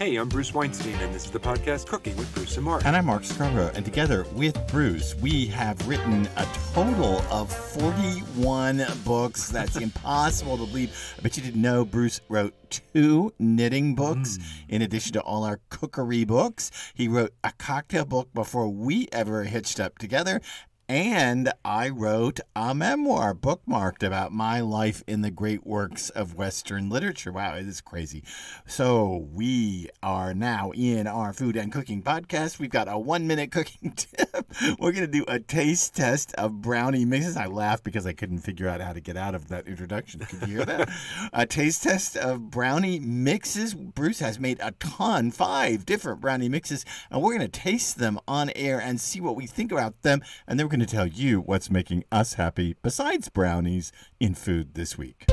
Hey, I'm Bruce Weinstein, and this is the podcast Cooking with Bruce and Mark. And I'm Mark Scarbrough. And together with Bruce, we have written a total of 41 books. That's impossible to believe. I bet you didn't know Bruce wrote two knitting books Mm. in addition to all our cookery books. He wrote a cocktail book before we ever hitched up together. And I wrote a memoir bookmarked about my life in the great works of Western literature. Wow, it is crazy. So, we are now in our food and cooking podcast. We've got a one minute cooking tip. We're going to do a taste test of brownie mixes. I laughed because I couldn't figure out how to get out of that introduction. Could you hear that? a taste test of brownie mixes. Bruce has made a ton, five different brownie mixes, and we're going to taste them on air and see what we think about them. And then we're going to tell you what's making us happy besides brownies in food this week.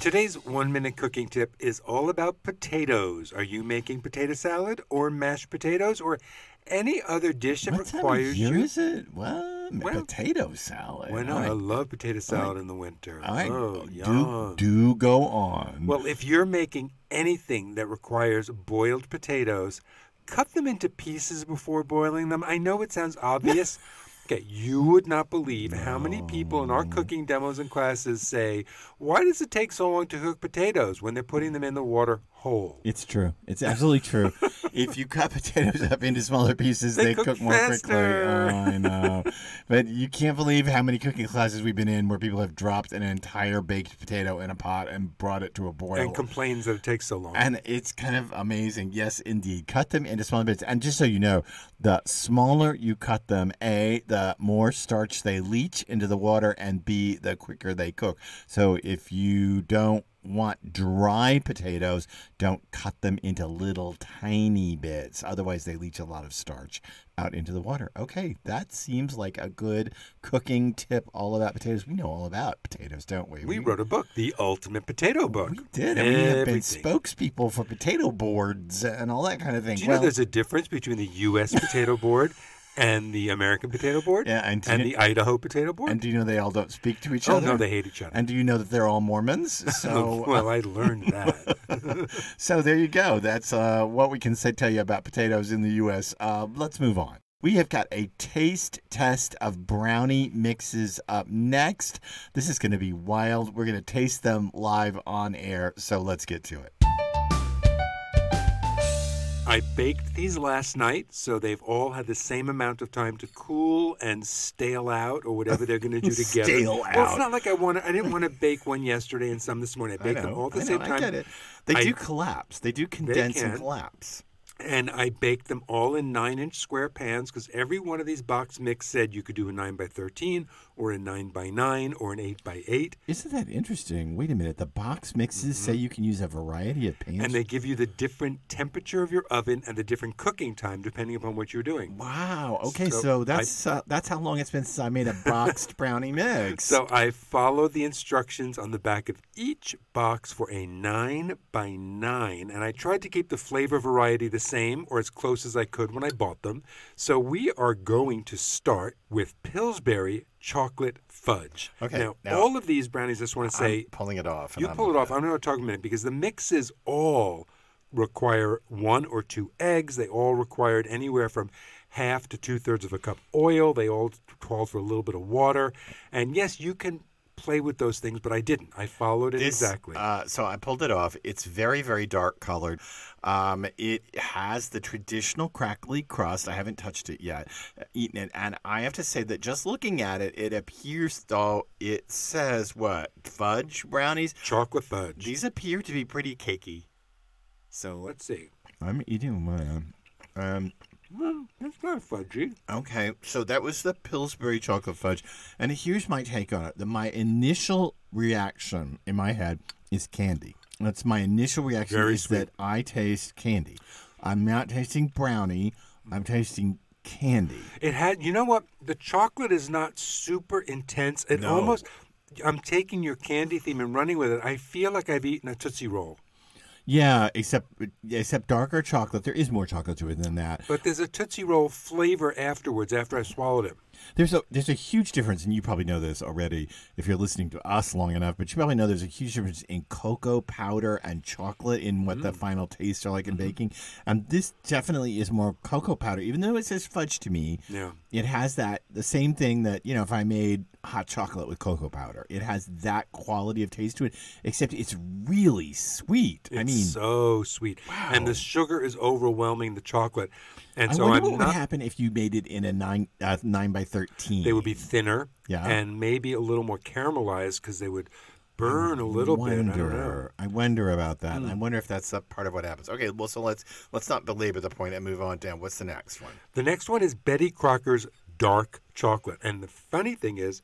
Today's one minute cooking tip is all about potatoes. Are you making potato salad or mashed potatoes or any other dish that What time of requires year you? is it? Well, Well, potato salad. Why not? All I love potato salad in the winter. All right. Oh, do, yum. do go on. Well, if you're making anything that requires boiled potatoes, cut them into pieces before boiling them. I know it sounds obvious. Okay, you would not believe how many people in our cooking demos and classes say, Why does it take so long to cook potatoes when they're putting them in the water whole? It's true. It's absolutely true. if you cut potatoes up into smaller pieces, They they, cook cook, more quickly. Oh, I know. but you can't believe how many cooking classes we've been in where people have dropped an entire baked potato in a pot and brought it to a boil. And complains that it takes so long. And it's kind of amazing. Yes, indeed. Cut them into smaller bits. And just so you know, the smaller you cut them, A, the more starch they leach into the water, and B, the quicker they cook. So if you don't want dry potatoes, don't cut them into little tiny bits. Otherwise, they leach a lot of starch out into the water. Okay, that seems like a good cooking tip all about potatoes. We know all about potatoes, don't we? we wrote a book, The Ultimate Potato Book. We did, and we have been spokespeople for potato boards and all that kind of thing. Do you know Well, there's a difference between the U.S. potato board and the American potato board? Yeah, and and you- the Idaho potato board? and do you know they all don't speak to each other? oh, other? no, they hate each other. And do you know that they're all Mormons? So, well, I learned that. so there you go. That's uh, what we can say tell you about potatoes in the U.S. Uh, let's move on. We have got a taste test of brownie mixes up next. This is going to be wild. We're going to taste them live on air. So let's get to it. I baked these last night, so they've all had the same amount of time to cool and stale out, or whatever they're going to do together. Stale Well, out. it's not like I want. I didn't want to bake one yesterday and some this morning. I baked them all at the I same time. I get it. They I- do collapse. They do condense and collapse. and I baked them all in nine inch square pans because every one of these box mix said you could do a nine by thirteen or a nine by nine or an eight by eight, Isn't that interesting? Wait a minute. The box mixes say you can use a variety of pans. Mm-hmm. and they give you the different temperature of your oven and the different cooking time depending upon what you're doing. wow. Okay, So so, I- that's uh, that's how long it's been since I made a boxed brownie mix. So I followed the instructions on the back of each box for a nine by nine, and I tried to keep the flavor variety the same or as close as I could when I bought them. So we are going to start with Pillsbury chocolate fudge. Okay, Now, now- all of these brownies, I just want to say, I'm pulling it off. you I'm pull it off. I'm going to talk a minute because the mixes all require one or two eggs. They all required anywhere from half to two thirds of a cup oil. They all called for a little bit of water. And yes, you can play with those things, but I didn't. I followed it This, exactly. Uh, so I pulled it off. It's very, very dark colored. Um, it has the traditional crackly crust. I haven't touched it yet, uh, eaten it, and I have to say that just looking at it, it appears though it says what fudge brownies. Chocolate fudge. These appear to be pretty cakey. So Let's see. I'm eating one. Um, Well, it's not fudgy. Okay, so that was the Pillsbury chocolate fudge, and here's my take on it. The, my initial reaction in my head is candy. That's my initial reaction Very is sweet. that I taste candy. I'm not tasting brownie. I'm tasting candy. It had, you know what? The chocolate is not super intense. It No. almost, I'm taking your candy theme and running with it. I feel like I've eaten a Tootsie Roll. Yeah, except except darker chocolate. There is more chocolate to it than that. But there's a Tootsie Roll flavor afterwards after I swallowed it. There's a there's a huge difference, and you probably know this already if you're listening to us long enough. But you probably know there's a huge difference in cocoa powder and chocolate in what the mm. final tastes are like in mm-hmm. baking. And this definitely is more cocoa powder, even though it says fudge to me. Yeah. It has that the same thing that you know if I made hot chocolate with cocoa powder, it has that quality of taste to it. Except it's really sweet. I It's mean, so sweet, and the sugar is overwhelming the chocolate, and I so wonder I'm what would happen if you made it in a nine uh, nine by thirteen. They would be thinner, Yeah. and maybe a little more caramelized because they would burn a little bit. I wonder. I wonder about that. I wonder if that's a part of what happens. Okay, well, so let's let's not belabor the point and move on down. What's the next one? The next one is Betty Crocker's dark chocolate, and the funny thing is,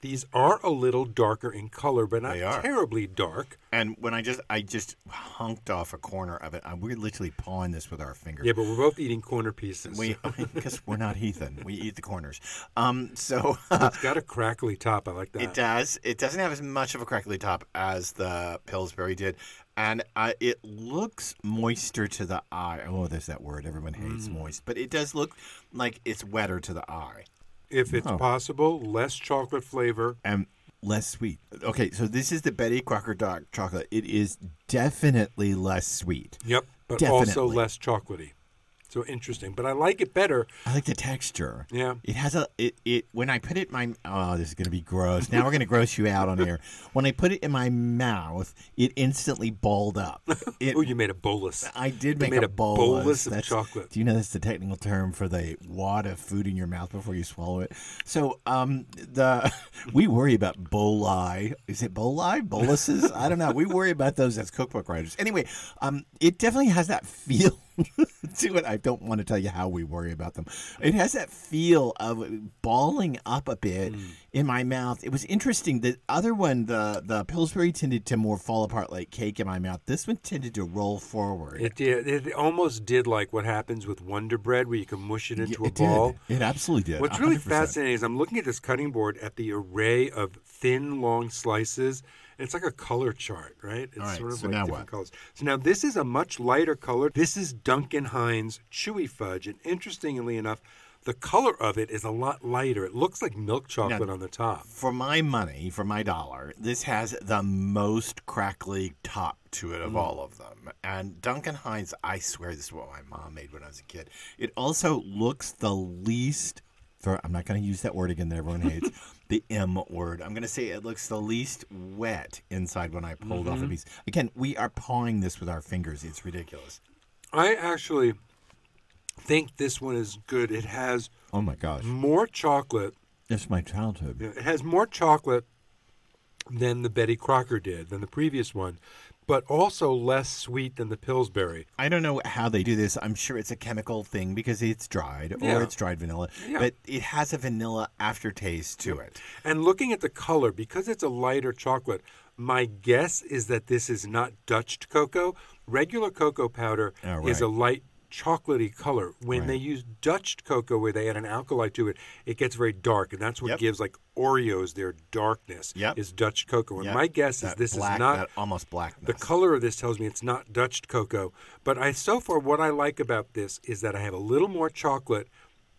these are a little darker in color, but not terribly dark. And when I just I just hunked off a corner of it, I, we're literally pawing this with our fingers. Yeah, but we're both eating corner pieces. We because we're not heathen, we eat the corners. Um, so it's got a crackly top. I like that. It does. It doesn't have as much of a crackly top as the Pillsbury did, and uh, it looks moister to the eye. Oh, there's that word everyone hates, Mm. moist. But it does look like it's wetter to the eye. If it's Oh. possible, less chocolate flavor. and less sweet. Okay, so this is the Betty Crocker dark chocolate. It is definitely less sweet. Yep, but also Definitely. less chocolatey. So interesting, but I like it better. I like the texture. Yeah. It has a it, it when I put it in my oh this is gonna be gross. Now we're gonna gross you out on here. When I put it in my mouth, it instantly balled up. It, Oh, you made a bolus. I did make made a, a bolus. bolus of That's- chocolate. Do you know that's the technical term for the wad of food in your mouth before you swallow it? So, um, the we worry about boli. Is it boli? Boluses? I don't know. We worry about those as cookbook writers. Anyway, um, it definitely has that feel to it. I don't want to tell you how we worry about them. It has that feel of balling up a bit Hmm. in my mouth. It was interesting. The other one, the the Pillsbury, tended to more fall apart like cake in my mouth. This one tended to roll forward. It did. It almost did like what happens with Wonder Bread, where you can mush it into a it ball. did. It absolutely did. What's really 100%. fascinating is I'm looking at this cutting board at the array of thin, long slices. It's like a color chart, right? It's All right, sort of so like now different what? colors. So now this is a much lighter color. This is Duncan Hines Chewy Fudge. And interestingly enough, the color of it is a lot lighter. It looks like milk chocolate on the top. For my money, for my dollar, this has the most crackly top to it of Mm. all of them. And Duncan Hines, I swear this is what my mom made when I was a kid. It also looks the least. I'm not going to use that word again that everyone hates. the M word. I'm going to say it looks the least wet inside when I pulled off Mm-hmm. a piece. Again, we are pawing this with our fingers. It's ridiculous. I actually think this one is good. It has Oh my gosh. more chocolate It's my childhood. It has more chocolate than the Betty Crocker did, than the previous one, but also less sweet than the Pillsbury. I don't know how they do this. I'm sure it's a chemical thing because it's dried Yeah. or it's dried vanilla. Yeah. But it has a vanilla aftertaste to it. And looking at the color, because it's a lighter chocolate, my guess is that this is not Dutched cocoa. Regular cocoa powder Oh, is a light chocolatey color. When Right. they use Dutched cocoa, where they add an alkali to it, it gets very dark, and that's what Yep. gives like Oreos their darkness. Yep. Is Dutch cocoa. And Yep. my guess is this black, is not that almost black. The color of this tells me it's not Dutch cocoa. But I so far what I like about this is that I have a little more chocolate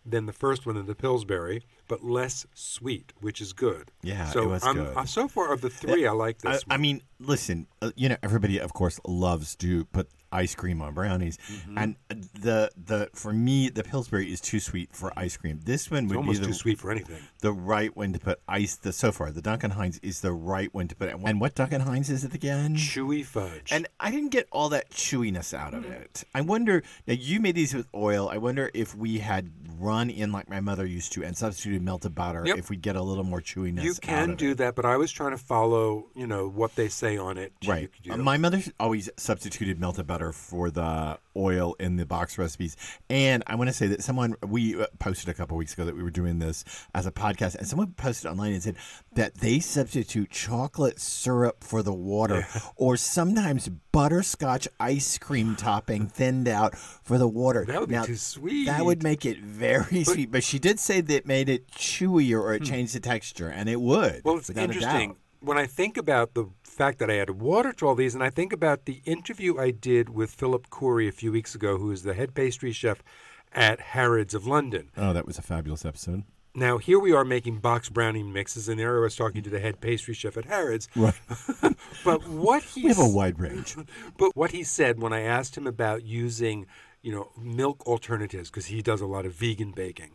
than the first one in the Pillsbury, but less sweet, which is good. Yeah, so it was I'm, good. uh, so far of the three, I like this I one. mean, listen, uh, you know, everybody, of course, loves to put ice cream on brownies, Mm-hmm. and the the for me, the Pillsbury is too sweet for ice cream. This one it's would be almost the, too sweet for anything. the right one to put ice. The so far, the Duncan Hines is the right one to put. And what Duncan Hines is it again? Chewy fudge. And I didn't get all that chewiness out of it. I wonder. Now you made these with oil. I wonder if we had run in like my mother used to and substituted melted butter, Yep. if we'd get a little more chewiness. you can do it. that, but I was trying to follow, you know, what they say on it. Right. Uh, my mother always substituted melted butter for the oil in the box recipes. And I want to say that someone, we uh, posted a couple weeks ago that we were doing this as a podcast, and someone posted online and said that they substitute chocolate syrup for the water or sometimes butterscotch ice cream topping thinned out for the water. That would be Now, too sweet. That would make it very sweet. But she did say that it made it chewier or it changed the texture, and it would. Hmm. Well, it's interesting. When I think about the fact that I added water to all these, and I think about the interview I did with Philip Khoury a few weeks ago, who is the head pastry chef at Harrods of London. Oh, that was a fabulous episode. Now here we are making box brownie mixes, and there I was talking to the head pastry chef at Harrods. Right. But what he We have a wide range. But what he said when I asked him about using, you know, milk alternatives because he does a lot of vegan baking,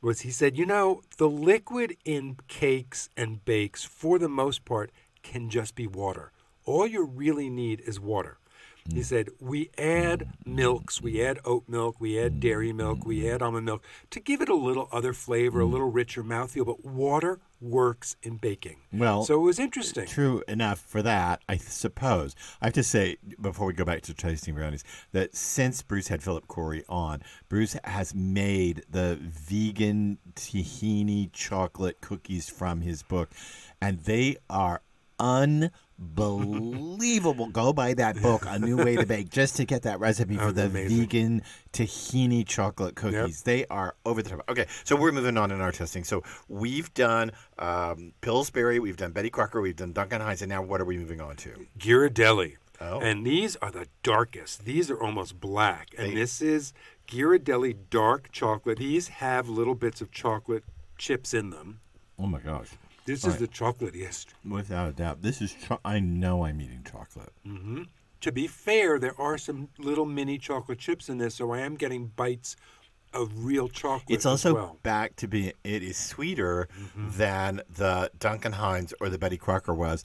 was he said, you know, the liquid in cakes and bakes for the most part can just be water. All you really need is water. He mm. said, we add milks, we add oat milk, we add dairy milk, we add almond milk to give it a little other flavor, a mm. little richer mouthfeel, but water works in baking. Well, so it was interesting. True enough for that, I suppose. I have to say, before we go back to tasting brownies, that since Bruce had Philip Khoury on, Bruce has made the vegan tahini chocolate cookies from his book, and they are unbelievable. go buy that book, A New Way to Bake, just to get that recipe for the amazing. vegan tahini chocolate cookies. They are over the top. Okay, so we're moving on in our testing. So we've done um, Pillsbury, we've done Betty Crocker, we've done Duncan Hines, and now what are we moving on to? Ghirardelli. Oh. And these are the darkest. These are almost black. And this is Ghirardelli dark chocolate. These have little bits of chocolate chips in them. Oh my gosh. This All is the chocolatiest. Without a doubt. This is, cho- I know I'm eating chocolate. To be fair, there are some little mini chocolate chips in this, so I am getting bites of real chocolate. It's also well. back to being, it is sweeter Mm-hmm. than the Duncan Hines or the Betty Crocker was.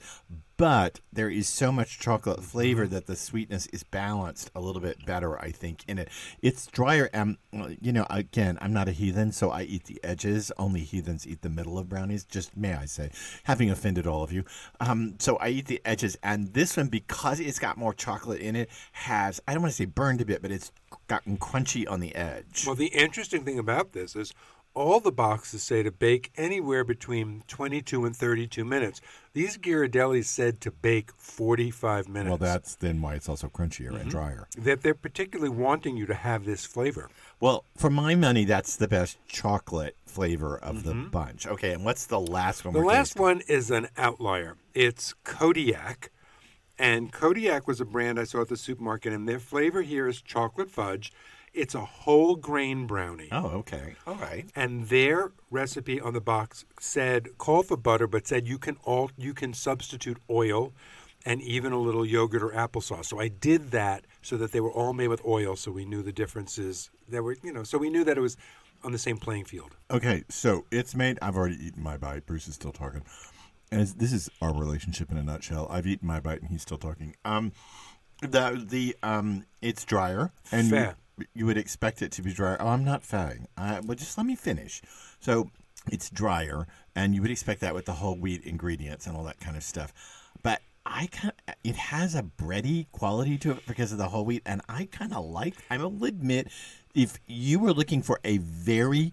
But there is so much chocolate flavor that the sweetness is balanced a little bit better, I think, in it. It's drier, and you know, again, I'm not a heathen, so I eat the edges. Only heathens eat the middle of brownies. Just may I say, having offended all of you. Um, so I eat the edges, and this one, because it's got more chocolate in it, has I don't want to say burned a bit, but it's gotten crunchy on the edge. Well, the interesting thing about this is all the boxes say to bake anywhere between 22 and 32 minutes. These Ghirardellis said to bake 45 minutes. Well, that's then why it's also crunchier Mm-hmm. and drier. that they're particularly wanting you to have this flavor. Well, for my money, that's the best chocolate flavor of the bunch. Okay, and what's the last one? The last tasting? one is an outlier. It's Kodiak. And Kodiak was a brand I saw at the supermarket, and their flavor here is chocolate fudge. It's a whole grain brownie. Oh, okay. All right. And their recipe on the box said call for butter, but said you can all you can substitute oil and even a little yogurt or applesauce. So I did that so that they were all made with oil, so we knew the differences. There were, you know, so we knew that it was on the same playing field. Okay, so it's made. I've already eaten my bite. Bruce is still talking. As this is our relationship in a nutshell. I've eaten my bite and he's still talking. Um, the the um, it's drier and Fair. You would expect it to be drier. Oh, I'm not fagging. I, well, just let me finish. So it's drier, and you would expect that with the whole wheat ingredients and all that kind of stuff. But I kind of, it has a bready quality to it because of the whole wheat, and I kind of like. I will admit, if you were looking for a very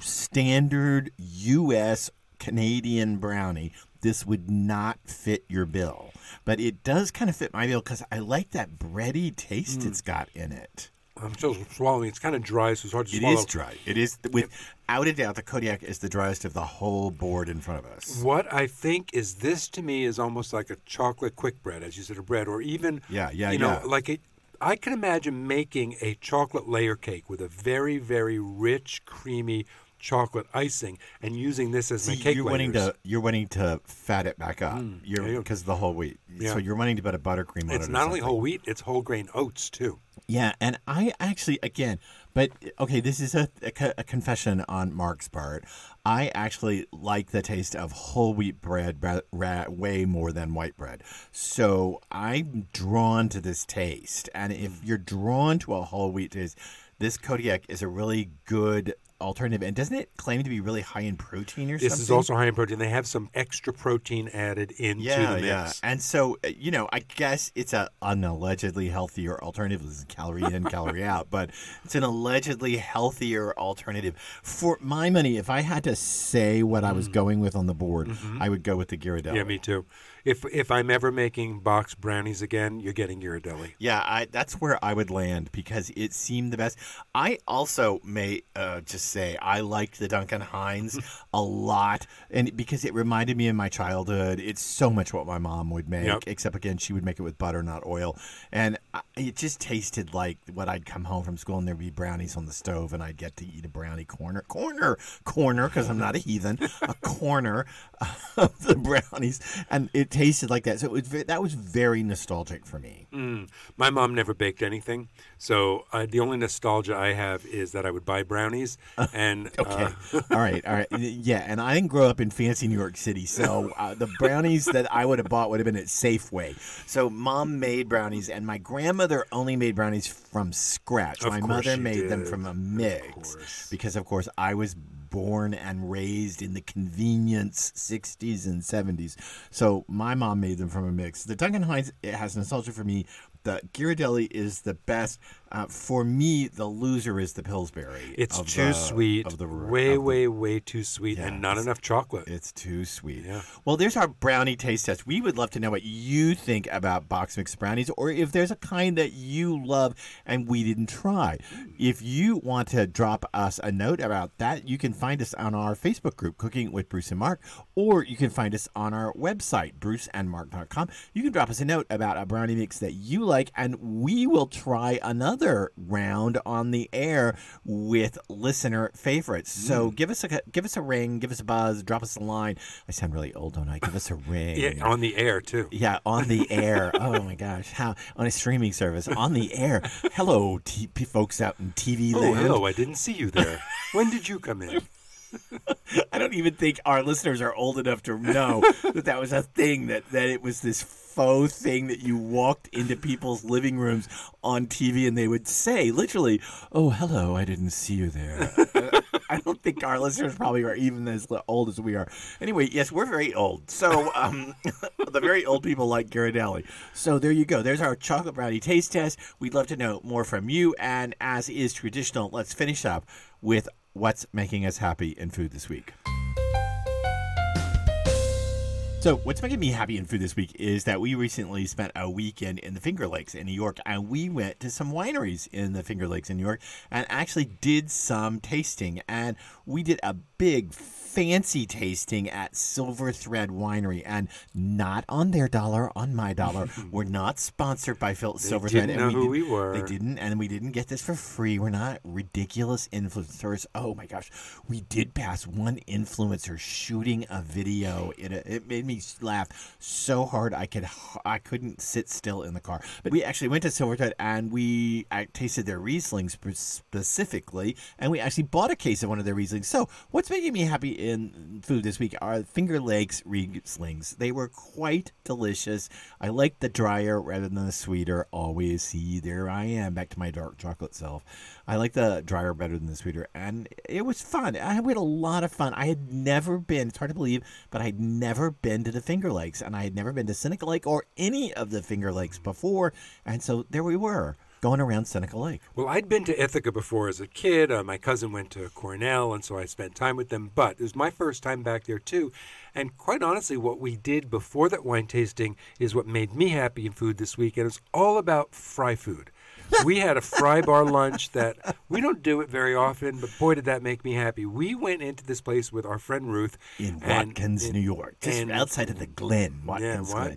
standard U.S. Canadian brownie, this would not fit your bill. But it does kind of fit my bill because I like that bready taste mm. it's got in it. I'm still swallowing. It's kind of dry, so it's hard to It swallow. is dry. It is without a doubt the Kodiak is the driest of the whole board in front of us. What I think is this to me is almost like a chocolate quick bread, as you said, a bread, or even Yeah, yeah, you know, yeah. like a. I can imagine making a chocolate layer cake with a very, very rich, creamy chocolate icing, and using this as my cake you're wanting to you're wanting to fat it back up. you You're because of the whole wheat. Yeah. So you're wanting to put a buttercream on it. It's not only whole wheat; it's whole grain oats too. Yeah, and I actually, again, but okay, this is a, a, a confession on Mark's part. I actually like the taste of whole wheat bread ra- ra- way more than white bread. So I'm drawn to this taste. And if mm. you're drawn to a whole wheat taste, this Kodiak is a really good alternative. And doesn't it claim to be really high in protein or This something? is also high in protein. They have some extra protein added into yeah, the mix. yeah. And so, uh, you know, I guess it's a an allegedly healthier alternative. This is calorie in, calorie out, but it's an allegedly healthier alternative. For my money, if I had to say what I was going with on the board, I would go with the Ghirardelli. Mm-hmm. Yeah, me too. If if I'm ever making box brownies again, you're getting Ghirardelli. Yeah, I, that's where I would land because it seemed the best. I also may uh, just say I liked the Duncan Hines a lot, and because it reminded me of my childhood. It's so much what my mom would make, Yep. except again she would make it with butter, not oil, and I, it just tasted like what I'd come home from school and there'd be brownies on the stove, and I'd get to eat a brownie corner, corner, corner, because I'm not a heathen, a corner of the brownies, and it tasted like that. So it was ve- that was very nostalgic for me. Mm. My mom never baked anything, so uh, the only nostalgia I have is that I would buy brownies and Okay. uh, all right. All right. Yeah. And I didn't grow up in fancy New York City. So uh, the brownies that I would have bought would have been at Safeway. So mom made brownies, and my grandmother only made brownies from scratch. Of my mother made them from a Of mix. course. Because, of course, I was born and raised in the convenience 60s and 70s. So my mom made them from a mix. The Duncan Hines it has nostalgia for me. The Ghirardelli is the best. Uh, for me, the loser is the Pillsbury. it's too the- sweet, of the- way, of the- way, way too sweet, Yeah, and not enough chocolate. It's too sweet. Yeah. Well, there's our brownie taste test. We would love to know what you think about box mix brownies, or if there's a kind that you love and we didn't try. If you want to drop us a note about that, you can find us on our Facebook group, Cooking with Bruce and Mark, or you can find us on our website, bruceandmark.com. You can drop us a note about a brownie mix that you like, and we will try another round on the air with listener favorites. So hmm. give us a give us a ring, give us a buzz, drop us a line. I sound really old, don't I? Give us a ring. Yeah, on the air too. Yeah, on the air. Oh my gosh, how on a streaming service on the air. Hello, t- folks out in TV Oh, land. hello! I didn't see you there. when did you come in? I don't even think our listeners are old enough to know that that was a thing. That that it was this faux thing that you walked into people's living rooms on TV and they would say literally, "Oh, hello, I didn't see you there." I don't think our listeners probably are even as old as we are. Anyway, yes, we're very old. So um, the very old people like Ghirardelli. So there you go. There's our chocolate brownie taste test. We'd love to know more from you. And as is traditional, let's finish up with what's making us happy in food this week. So, what's making me happy in food this week is that we recently spent a weekend in the Finger Lakes in New York, and we went to some wineries in the Finger Lakes in New York and actually did some tasting. And we did a big, fancy tasting at Silver Thread Winery, and not on their dollar, on my dollar. We're not sponsored by Phil Silver Thread. and know who we were. They didn't, and we didn't get this for free. We're not ridiculous influencers. Oh my gosh, we did pass one influencer shooting a video. A, it made me laugh so hard I could I couldn't sit still in the car. But we actually went to Silver Thread and we I tasted their Rieslings specifically, and we actually bought a case of one of their Rieslings. So what's making me happy in food this week are Finger Lakes Rieslings. They were quite delicious. I like the drier rather than the sweeter. Always see there I am back to my dark chocolate self. I like the drier better than the sweeter, and it was fun. I had a lot of fun. I had never been. It's hard to believe, but I had never been to the Finger Lakes, and I had never been to Seneca Lake or any of the Finger Lakes before. And so there we were, going around Seneca Lake. Well, I'd been to Ithaca before as a kid. Uh, my cousin went to Cornell, and so I spent time with them. But it was my first time back there, too. And quite honestly, what we did before that wine tasting is what made me happy in food this week. And it's all about fry food. we had a fry bar lunch that we don't do it very often, but boy, did that make me happy. We went into this place with our friend Ruth In Watkins, and- New York, just and- outside of the Glen. yeah, Watkins what?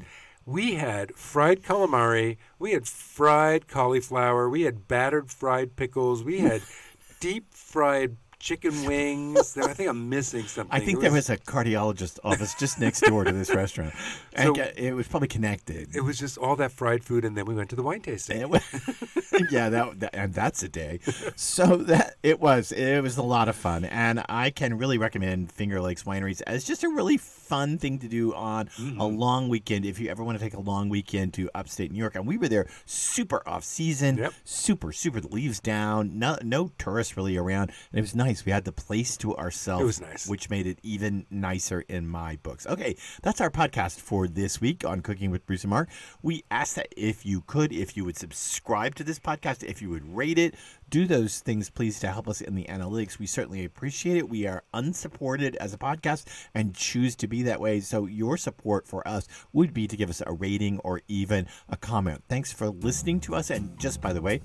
We had fried calamari, we had fried cauliflower, we had battered fried pickles, we had deep fried chicken wings. I think I'm missing something. I think It there was a cardiologist office just next door to this restaurant. And So- it was probably connected. It was just all that fried food, and then we went to the wine tasting. It was, yeah, that, that and that's a day. So that it was it was a lot of fun, and I can really recommend Finger Lakes Wineries as just a really fun thing to do on Mm-hmm. a long weekend. If you ever want to take a long weekend to upstate New York, and we were there super off season, Yep. super super the leaves down, no no tourists really around, and it was nice nice. We had the place to ourselves. It was nice. Which made it even nicer in my books. Okay, that's our podcast for this week on Cooking with Bruce and Mark. We ask that if you could, if you would subscribe to this podcast, if you would rate it, do those things, please, to help us in the analytics. We certainly appreciate it. We are unsupported as a podcast and choose to be that way. So, your support for us would be to give us a rating or even a comment. Thanks for listening to us. And just by the way,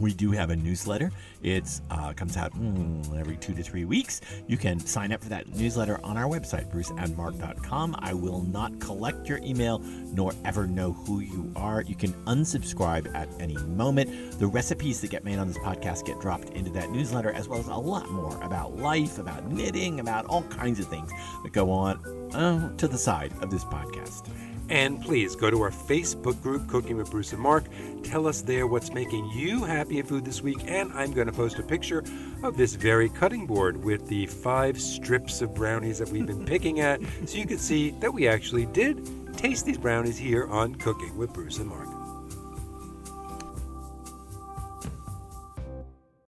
we do have a newsletter. It uh, comes out mm, every two to three weeks. You can sign up for that newsletter on our website, bruceandmark.com. I will not collect your email nor ever know who you are. You can unsubscribe at any moment. The recipes that get made on this podcast get dropped into that newsletter, as well as a lot more about life, about knitting, about all kinds of things that go on uh, to the side of this podcast. And please go to our Facebook group, Cooking with Bruce and Mark. Tell us there what's making you happy in food this week. And I'm going to post a picture of this very cutting board with the five strips of brownies that we've been picking at so you can see that we actually did taste these brownies here on Cooking with Bruce and Mark.